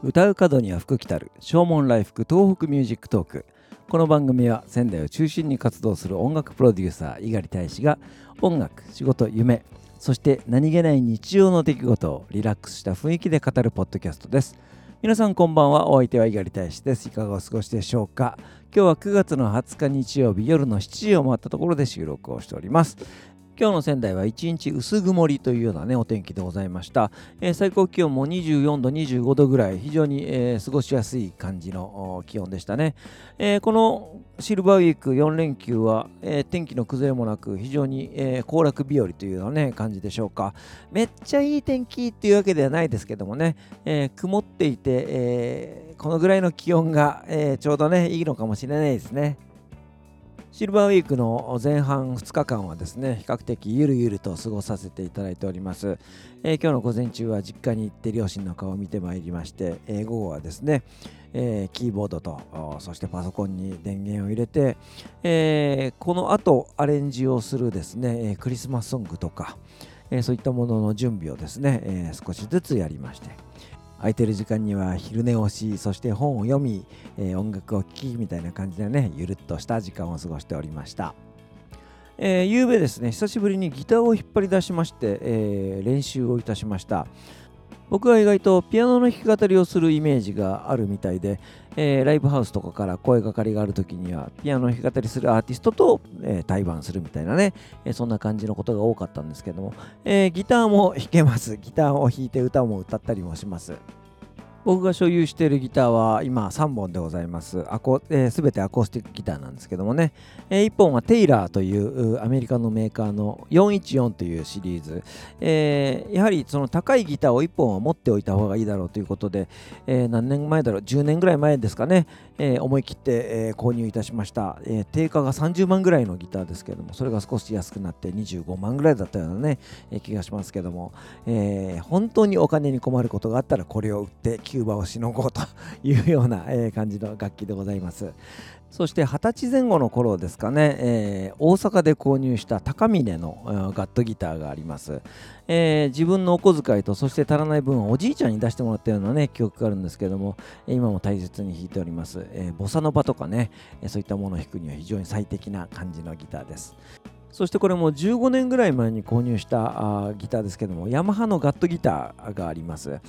歌う門には福来たる唱門来福東北 MUSIC TALK。この番組は仙台を中心に活動する音楽プロデューサー猪狩大使が音楽仕事夢そして何気ない日常の出来事をリラックスした雰囲気で語るポッドキャストです。皆さんこんばんはお相手は猪狩大使です。いかがお過ごしでしょうか？今日は9月の20日日曜日夜の7時を回ったところで収録をしております。今日の仙台は一日薄曇りというようなねお天気でございました、えー、最高気温も24度25度ぐらい非常に、えー、過ごしやすい感じの気温でしたね、えー、このシルバーウィーク4連休は、え天気の崩れもなく非常に、え行楽日和というような、ね、感じでしょうか。めっちゃいい天気っていうわけではないですけどもね、え曇っていて、えこのぐらいの気温が、えちょうどねいいのかもしれないですね。シルバーウィークの前半2日間はですね比較的ゆるゆると過ごさせていただいております、えー、今日の午前中は実家に行って両親の顔を見てまいりまして、えー、午後はですね、えー、キーボードとそしてパソコンに電源を入れて、えこの後アレンジをするですねクリスマスソングとか、えそういったものの準備をですね、え少しずつやりまして空いてる時間には昼寝をしそして本を読み、えー、音楽を聴きみたいな感じでねゆるっとした時間を過ごしておりました。えー、夕べですね久しぶりにギターを引っ張り出しまして、えー、練習をいたしました僕は意外とピアノの弾き語りをするイメージがあるみたいで、えー、ライブハウスとかから声がかりがある時にはピアノの弾き語りするアーティストと、えー、対バンするみたいなね、えー、そんな感じのことが多かったんですけども、えギターも弾けます。ギターを弾いて歌も歌ったりもします。僕が所有しているギターは今3本でございます。アコえー、全てアコースティックギターなんですけどもね、えー、1本はテイラーというアメリカのメーカーの414というシリーズ、えー、やはりその高いギターを1本は持っておいた方がいいだろうということで、えー、何年前だろう、10年ぐらい前ですかね、え、思い切って、え、購入いたしました、え、定価が30万ぐらいのギターですけども、それが少し安くなって25万ぐらいだったようなね、え、気がしますけども、えー、本当にお金に困ることがあったらこれを売ってキューバをしのごうというような、え感じの楽器でございます。そして二十歳前後の頃ですかね、えー、大阪で購入した高峰のガットギターがあります、えー、自分のお小遣いとそして足らない分おじいちゃんに出してもらったようなね記憶があるんですけども今も大切に弾いております、えー、ボサノバとかねそういったものを弾くには非常に最適な感じのギターです。そしてこれも15年ぐらい前に購入したギターですけどもヤマハのガットギターがあります。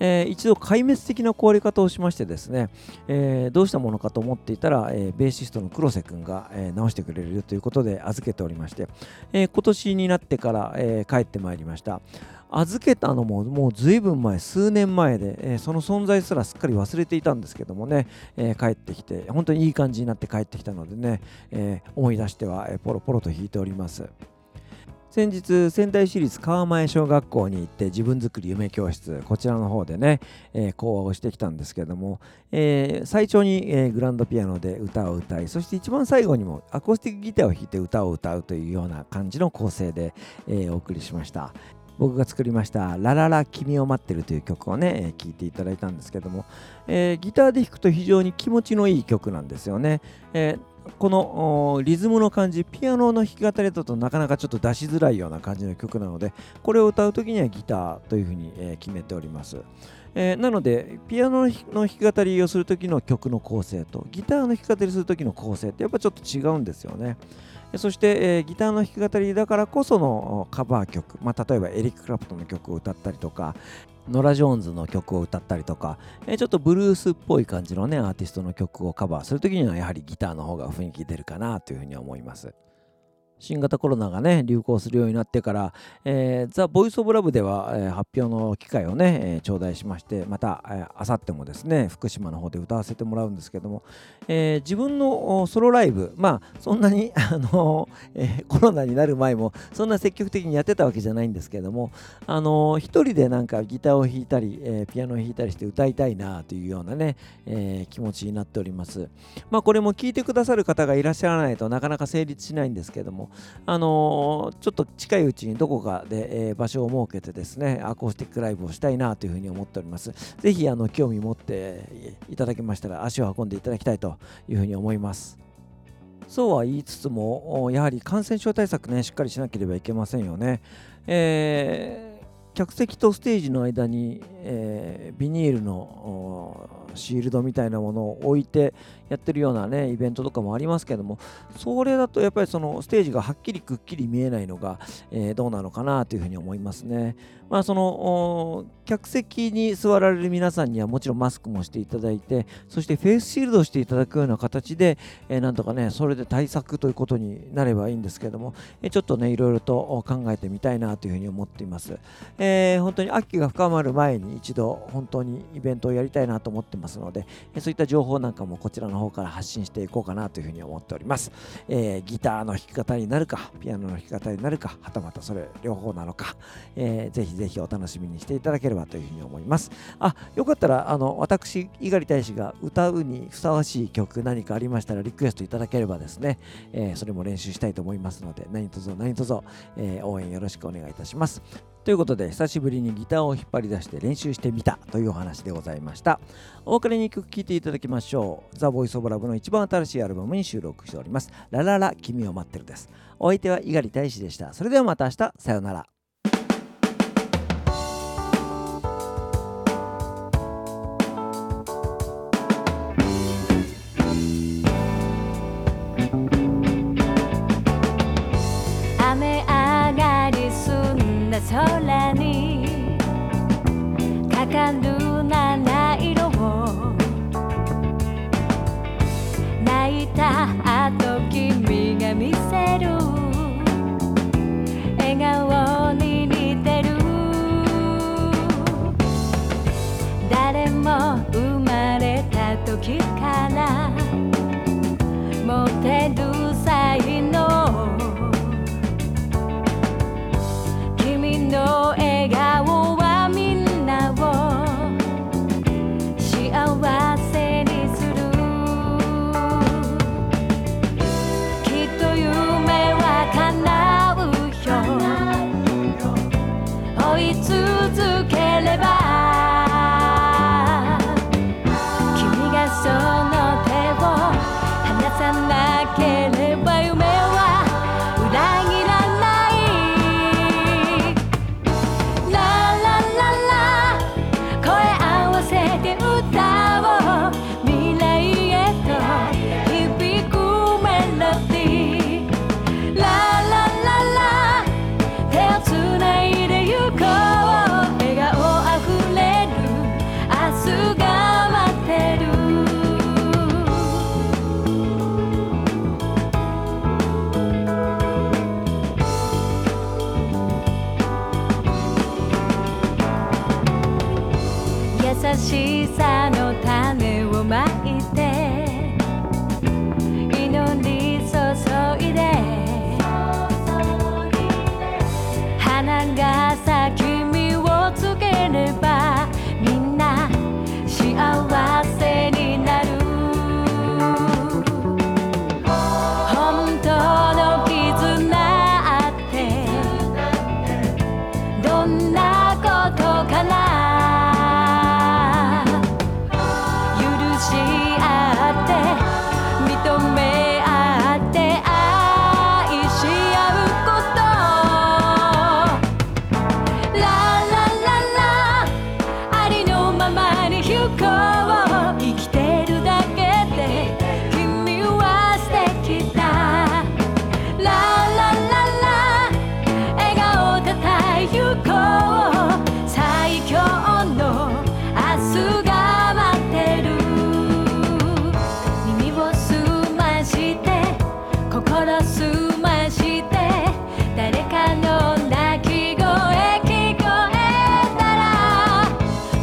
えー、一度壊滅的な壊れ方をしましてですね、えー、どうしたものかと思っていたら、えー、ベーシストの黒瀬くんが、え直してくれるということで預けておりまして、え今年になってから、え帰ってまいりました。預けたのももうずいぶん前数年前で、えその存在すらすっかり忘れていたんですけどもね、え帰ってきて本当にいい感じになって帰ってきたのでね、え思い出しては、えポロポロと弾いております。先日仙台市立川前小学校に行って自分作り夢教室こちらの方でね、え、講話をしてきたんですけども、え、最初に、え、グランドピアノで歌を歌いそして一番最後にもアコースティックギターを弾いて歌を歌うというような感じの構成で、え、お送りしました。僕が作りました「ラララ君を待ってる」という曲をね聴、いていただいたんですけども、えー、ギターで弾くと非常に気持ちのいい曲なんですよね、えーこのリズムの感じピアノの弾き語りだとなかなかちょっと出しづらいような感じの曲なのでこれを歌う時にはギターというふうに、えー、決めております、えー、なのでピアノの弾き語りをする時の曲の構成とギターの弾き語りする時の構成ってやっぱちょっと違うんですよね。そして、えー、ギターの弾き語りだからこそのカバー曲、まあ、例えばエリック・クラプトンの曲を歌ったりとか、ノラ・ジョーンズの曲を歌ったりとか、えー、ちょっとブルースっぽい感じのね、アーティストの曲をカバーするときには、やはりギターの方が雰囲気出るかなというふうに思います。新型コロナがね、流行するようになってから、えー、ザ・ボイス・オブ・ラブでは、えー、発表の機会をね、えー、頂戴しまして、また、あさってもですね、福島の方で歌わせてもらうんですけども、えー、自分のソロライブ、まあ、そんなに、あのえー、コロナになる前も、そんな積極的にやってたわけじゃないんですけども、あの一人でなんかギターを弾いたり、えー、ピアノを弾いたりして歌いたいなというようなね、えー、気持ちになっております。まあ、これも聞いてくださる方がいらっしゃらないとなかなか成立しないんですけども、あの、ちょっと近いうちにどこかで、えー、場所を設けてですね、アコースティックライブをしたいなというふうに思っております。ぜひ、あの、興味持っていただけましたら、足を運んでいただきたいというふうに思います。そうは言いつつも、やはり感染症対策ね、しっかりしなければいけませんよね。えー客席とステージの間に、えー、ビニールのシールドみたいなものを置いてやってるようなねイベントとかもありますけどもそれだとやっぱりそのステージがはっきりくっきり見えないのが、えー、どうなのかなというふうに思いますね。まあその客席に座られる皆さんにはもちろんマスクもしていただいてそしてフェイスシールドをしていただくような形で、えー、なんとかねそれで対策ということになればいいんですけども、えー、ちょっとねいろいろと考えてみたいなというふうに思っています。えー、本当に秋が深まる前に一度本当にイベントをやりたいなと思ってますので、えそういった情報なんかもこちらの方から発信していこうかなというふうに思っております。えギターの弾き方になるか、ピアノの弾き方になるか、はたまたそれ両方なのか、えー、ぜひぜひお楽しみにしていただければというふうに思います。あ、よかったら、あの、私、猪狩大使が歌うにふさわしい曲何かありましたらリクエストいただければですね、えー、それも練習したいと思いますので、何卒何卒、えー、応援よろしくお願いいたします。ということで久しぶりにギターを引っ張り出して練習してみたというお話でございました。お別れに曲聴いていただきましょう。ザ・ボイス・オブ・ラブの一番新しいアルバムに収録しております。ラララ君を待ってるです。お相手は猪狩大使でした。それではまた明日。さようなら。たしさの種行こ最強の明日が待ってる。耳を澄まして心澄まして誰かの鳴き声聞こえたら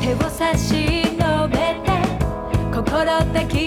手を差し伸べて心的